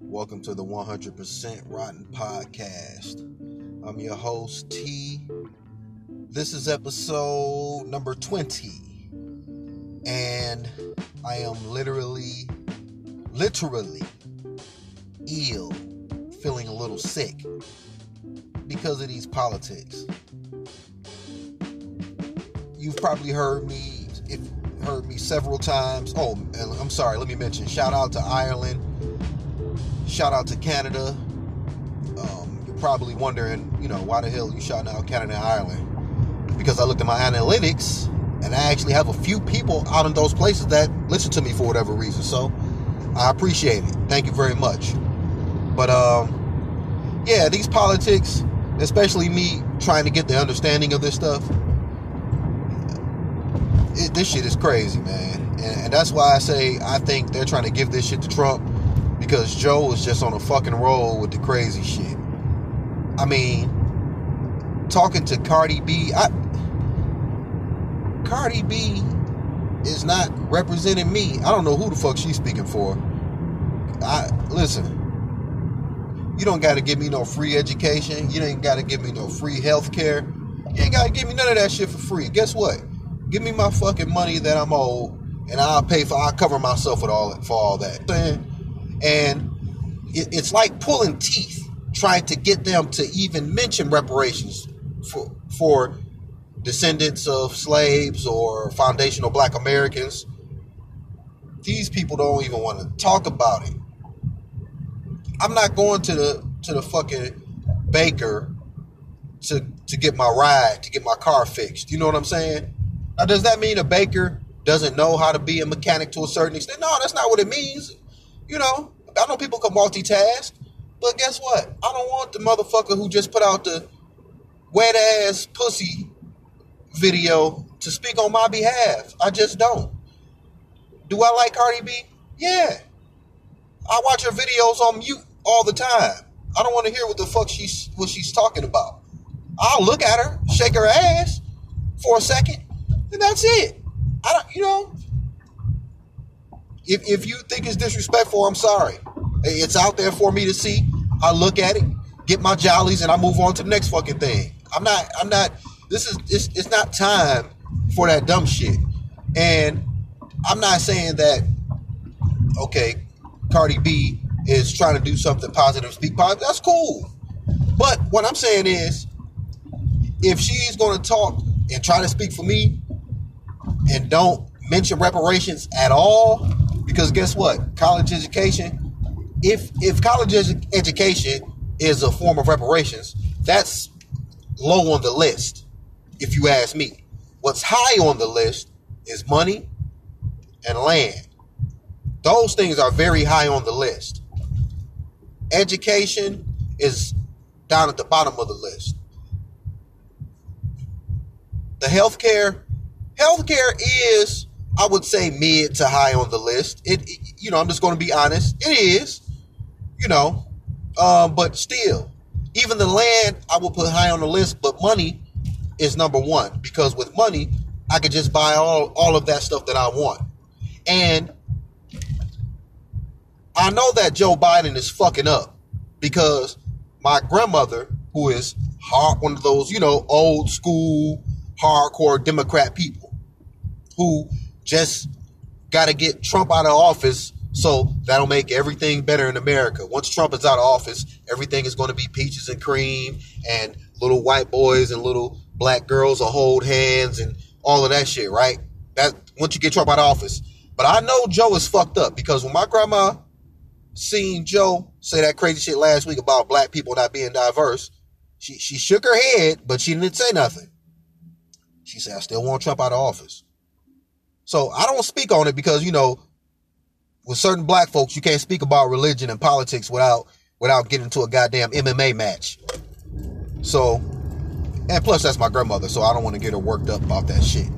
Welcome to the 100% Rotten Podcast. I'm your host, T. This is episode number 20. And I am literally, literally ill, feeling a little sick because of these politics. You've probably heard me, if heard me several times. Oh, I'm sorry, let me mention shout out to Ireland, shout out to Canada. Um, you're probably wondering, you know, why the hell you shouting out Canada and Ireland? Because I looked at my analytics and I actually have a few people out in those places that listen to me for whatever reason. So I appreciate it. Thank you very much. But um, yeah, these politics, especially me trying to get the understanding of this stuff it, this shit is crazy, man. And, and, that's why I say I think they're trying to give this shit to Trump because Joe was just on a fucking roll with the crazy shit. I mean, talking to Cardi B, I, Cardi B is not representing me. I don't know who the fuck she's speaking for. I listen. You don't got to give me no free education. You ain't got to give me no free health care. You ain't got to give me none of that shit for free. Guess what? Give me my fucking money that I'm owed, and I'll pay for. I'll cover myself with all for all that. And it, it's like pulling teeth trying to get them to even mention reparations for for descendants of slaves or foundational Black Americans. These people don't even want to talk about it. I'm not going to the to the fucking baker to to get my ride to get my car fixed. You know what I'm saying? Now, does that mean a baker doesn't know how to be a mechanic to a certain extent? No, that's not what it means. You know, I know people can multitask, but guess what? I don't want the motherfucker who just put out the wet ass pussy video to speak on my behalf. I just don't. Do I like Cardi B? Yeah. I watch her videos on mute all the time. I don't want to hear what the fuck she's what she's talking about. I'll look at her, shake her ass for a second, and that's it. I don't, you know, if, if you think it's disrespectful, I'm sorry. It's out there for me to see. I look at it, get my jollies, and I move on to the next fucking thing. I'm not, I'm not, this is, it's, it's not time for that dumb shit. And I'm not saying that, okay, Cardi B is trying to do something positive, speak positive. That's cool. But what I'm saying is, if she's going to talk and try to speak for me, and don't mention reparations at all because guess what? College education if if college ed- education is a form of reparations that's low on the list if you ask me. What's high on the list is money and land. Those things are very high on the list. Education is down at the bottom of the list. The healthcare healthcare is, I would say, mid to high on the list. It, you know, I'm just going to be honest. It is, you know, um, but still, even the land I will put high on the list. But money is number one because with money, I could just buy all all of that stuff that I want, and I know that Joe Biden is fucking up because my grandmother, who is hard, one of those, you know, old school hardcore Democrat people who just got to get Trump out of office so that'll make everything better in America. Once Trump is out of office, everything is going to be peaches and cream, and little white boys and little black girls will hold hands and all of that shit, right? That once you get Trump out of office. But I know Joe is fucked up because when my grandma seen Joe say that crazy shit last week about black people not being diverse, she she shook her head, but she didn't say nothing. She said, "I still want Trump out of office." So I don't speak on it because, you know, with certain black folks, you can't speak about religion and politics without without getting into a goddamn MMA match. So, and plus that's my grandmother, so I don't want to get her worked up about that shit.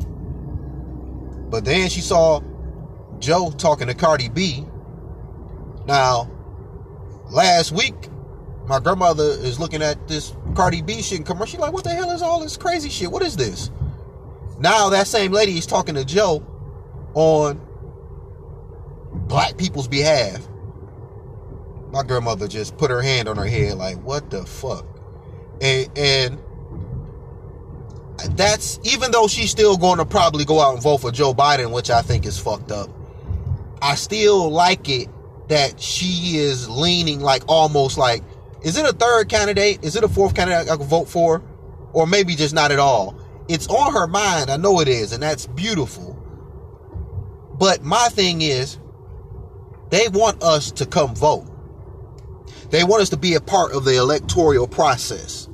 But then she saw Joe talking to Cardi B. Now, last week, my grandmother is looking at this Cardi B shit and commercial. She's like, what the hell is all this crazy shit? What is this? Now that same lady is talking to Joe on black people's behalf. My grandmother just put her hand on her head, like, what the fuck? And, and that's even though she's still going to probably go out and vote for Joe Biden, which I think is fucked up. I still like it that she is leaning like almost like, is it a third candidate? Is it a fourth candidate I could vote for? Or maybe just not at all. It's on her mind. I know it is, and that's beautiful. But my thing is, they want us to come vote. They want us to be a part of the electoral process.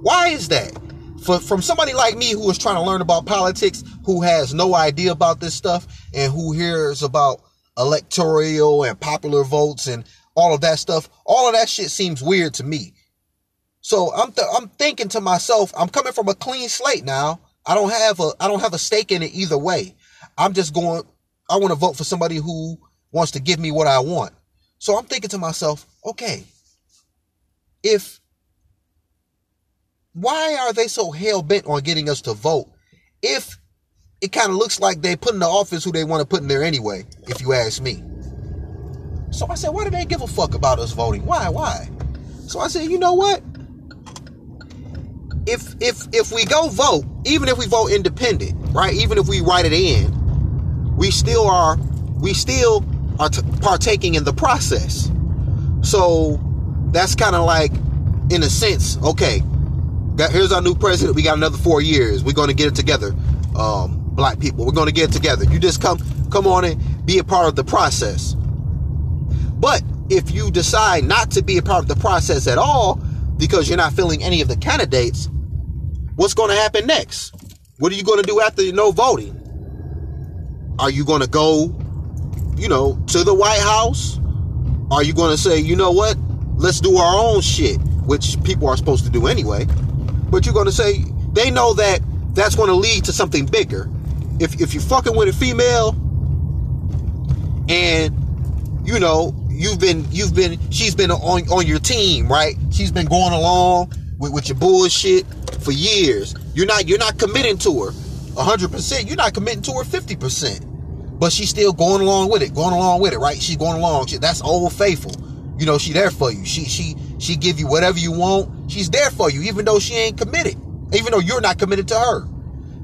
Why is that? For, from somebody like me who is trying to learn about politics, who has no idea about this stuff, and who hears about electoral and popular votes and all of that stuff, all of that shit seems weird to me. So I'm th- I'm thinking to myself, I'm coming from a clean slate now. I don't have a I don't have a stake in it either way. I'm just going I want to vote for somebody who wants to give me what I want. So I'm thinking to myself, okay, if why are they so hell bent on getting us to vote if it kind of looks like they put in the office who they want to put in there anyway, if you ask me. So I said, why do they give a fuck about us voting? Why? Why? So I said, you know what? If if if we go vote, even if we vote independent, right? Even if we write it in, we still are we still are t- partaking in the process. So that's kind of like, in a sense, okay. Here's our new president. We got another four years. We're going to get it together. Um, black people. We're going to get it together. You just come come on and be a part of the process. But if you decide not to be a part of the process at all because you're not filling any of the candidates, what's going to happen next? What are you going to do after no voting? Are you going to go, you know, to the White House? Are you going to say, you know what? Let's do our own shit, which people are supposed to do anyway. But you're going to say, they know that that's going to lead to something bigger if if you're fucking with a female and you know you've been you've been she's been on on your team right she's been going along with, with your bullshit for years you're not you're not committing to her 100% you're not committing to her 50% but she's still going along with it going along with it right she's going along she, that's old faithful you know she there for you she she she give you whatever you want she's there for you even though she ain't committed even though you're not committed to her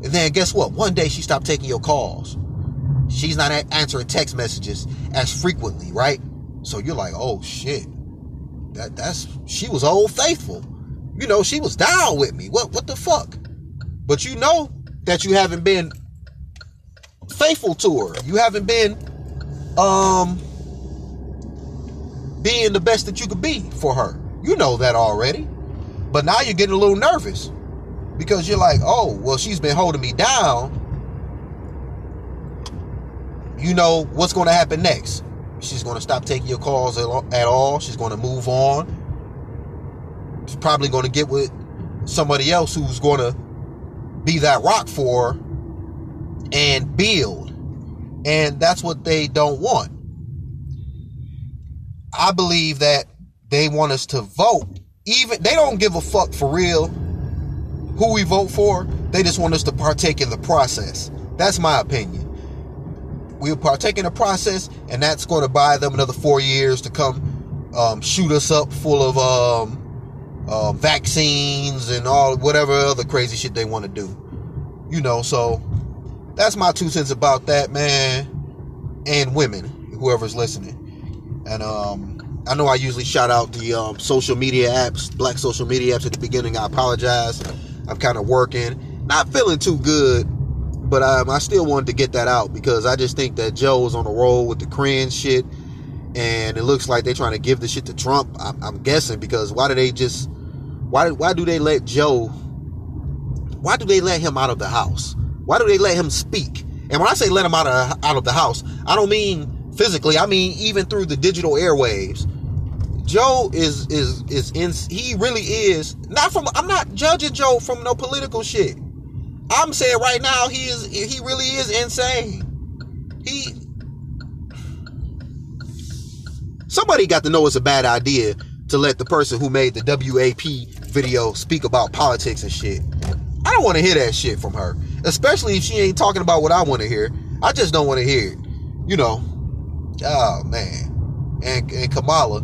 and then guess what? One day she stopped taking your calls. She's not answering text messages as frequently, right? So you're like, oh shit. That that's she was old faithful. You know, she was down with me. What what the fuck? But you know that you haven't been faithful to her. You haven't been um being the best that you could be for her. You know that already. But now you're getting a little nervous because you're like, oh, well, she's been holding me down. You know what's going to happen next. She's going to stop taking your calls at all. She's going to move on. She's probably going to get with somebody else who's going to be that rock for her and build. And that's what they don't want. I believe that they want us to vote. Even they don't give a fuck for real who we vote for. They just want us to partake in the process. That's my opinion. We'll partake in the process, and that's going to buy them another four years to come um, shoot us up full of um, uh, vaccines and all whatever other crazy shit they want to do. You know, so that's my two cents about that, man. And women, whoever's listening. And um, I know I usually shout out the um, social media apps, black social media apps at the beginning. I apologize. I'm kind of working, not feeling too good, but um, I still wanted to get that out because I just think that Joe Joe's on the roll with the cringe shit, and it looks like they're trying to give the shit to Trump. I'm, I'm guessing because why do they just why why do they let Joe? Why do they let him out of the house? Why do they let him speak? And when I say let him out of out of the house, I don't mean physically. I mean even through the digital airwaves. Joe is is is in he really is not from I'm not judging Joe from no political shit. I'm saying right now he is he really is insane. He somebody got to know it's a bad idea to let the person who made the WAP video speak about politics and shit. I don't want to hear that shit from her, especially if she ain't talking about what I want to hear. I just don't want to hear it. You know. Oh man. And and Kamala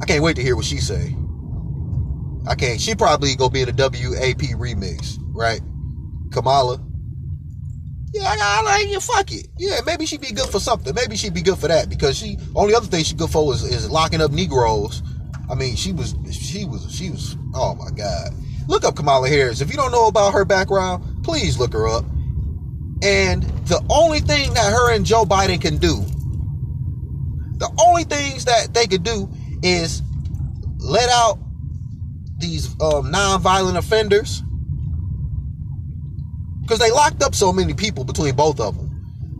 I can't wait to hear what she say. I can't. She probably gonna be in a WAP remix, right? Kamala. Yeah, I, I like you. Fuck it. Yeah, maybe she'd be good for something. Maybe she'd be good for that because she only other thing she's good for is, is locking up Negroes. I mean, she was she was she was. Oh my God. Look up Kamala Harris. If you don't know about her background, please look her up. And the only thing that her and Joe Biden can do, the only things that they could do is let out these um, non-violent offenders because they locked up so many people between both of them.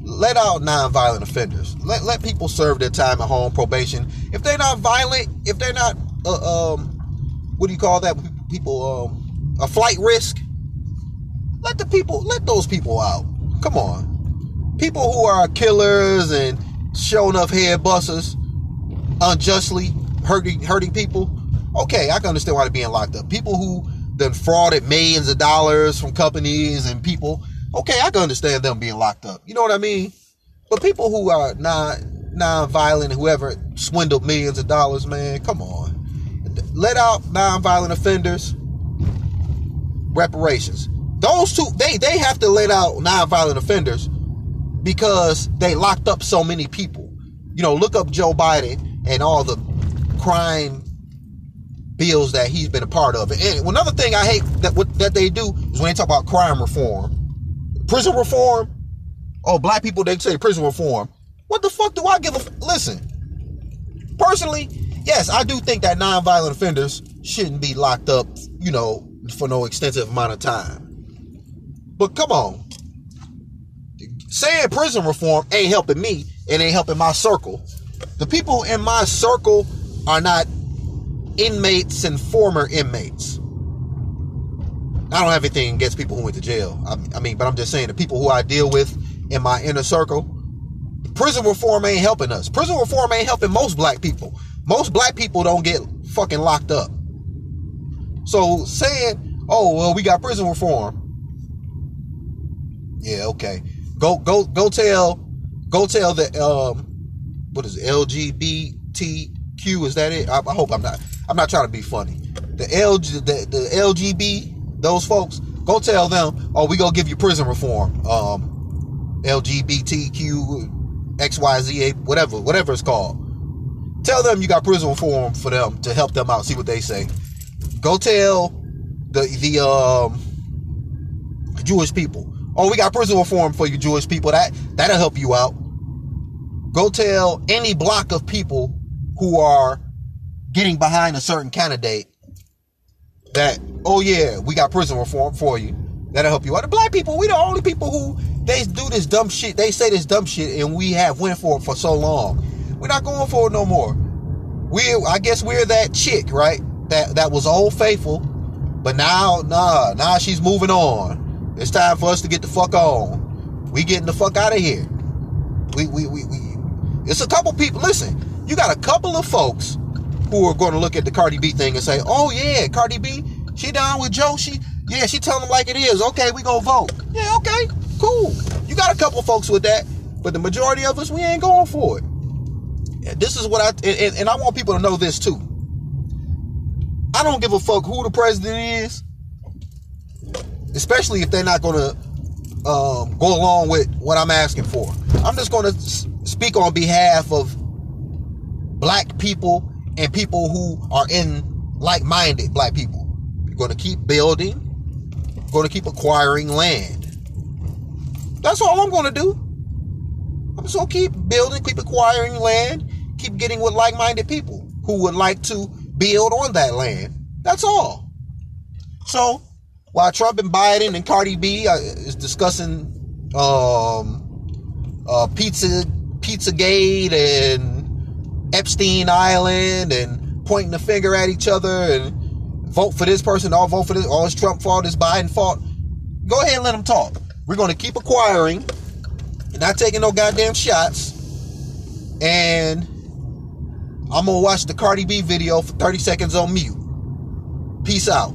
Let out non-violent offenders. Let let people serve their time at home probation. If they're not violent, if they're not, uh, um, what do you call that? People, um, a flight risk. Let the people, let those people out. Come on, people who are killers and showing up head busters unjustly hurting hurting people. Okay, I can understand why they're being locked up. People who then frauded millions of dollars from companies and people. Okay, I can understand them being locked up. You know what I mean? But people who are not non-violent, whoever swindled millions of dollars, man, come on. Let out non-violent offenders. Reparations. Those two, they they have to let out non-violent offenders because they locked up so many people. You know, look up Joe Biden and all the crime bills that he's been a part of. And another thing I hate that what that they do is when they talk about crime reform, prison reform. Oh, black people they say prison reform. What the fuck do I give a listen? Personally, yes, I do think that nonviolent offenders shouldn't be locked up, you know, for no extensive amount of time. But come on. Saying prison reform ain't helping me, and ain't helping my circle. The people in my circle are not inmates and former inmates. I don't have anything against people who went to jail. I, I mean, but I'm just saying the people who I deal with in my inner circle, prison reform ain't helping us. Prison reform ain't helping most black people. Most black people don't get fucking locked up. So saying, "Oh, well, we got prison reform." Yeah, okay. Go go go tell go tell the um what is it, LGBTQ is that it? I, I hope I'm not I'm not trying to be funny. The LG, the, the LGB, those folks, go tell them, oh, we gonna give you prison reform. Um, LGBTQ, XYZ, whatever, whatever it's called. Tell them you got prison reform for them to help them out. See what they say. Go tell the the um Jewish people. Oh, we got prison reform for you Jewish people. That that'll help you out. Go tell any block of people who are getting behind a certain candidate that, oh yeah, we got prison reform for you. That'll help you out. The black people, we the only people who they do this dumb shit. They say this dumb shit, and we have went for it for so long. We're not going for it no more. We, I guess, we're that chick, right? That that was old faithful, but now, nah, now she's moving on. It's time for us to get the fuck on. We getting the fuck out of here. We, we, we, we. It's a couple people. Listen, you got a couple of folks who are going to look at the Cardi B thing and say, "Oh yeah, Cardi B, she down with Joe. She yeah, she telling them like it is. Okay, we gonna vote. Yeah, okay, cool. You got a couple folks with that, but the majority of us we ain't going for it. This is what I and, and I want people to know this too. I don't give a fuck who the president is, especially if they're not going to um, go along with what I'm asking for. I'm just going to speak on behalf of black people and people who are in like-minded black people. You're going to keep building, going to keep acquiring land. That's all I'm going to do. I'm just going to keep building, keep acquiring land, keep getting with like-minded people who would like to build on that land. That's all. So, while Trump and Biden and Cardi B uh, is discussing um, uh, pizza, Pizzagate and Epstein Island and pointing the finger at each other and vote for this person, all vote for this, all it's Trump fault, it's Biden fault. Go ahead and let them talk. We're going to keep acquiring and not taking no goddamn shots. And I'm to watch the Cardi B video for 30 seconds on mute. Peace out.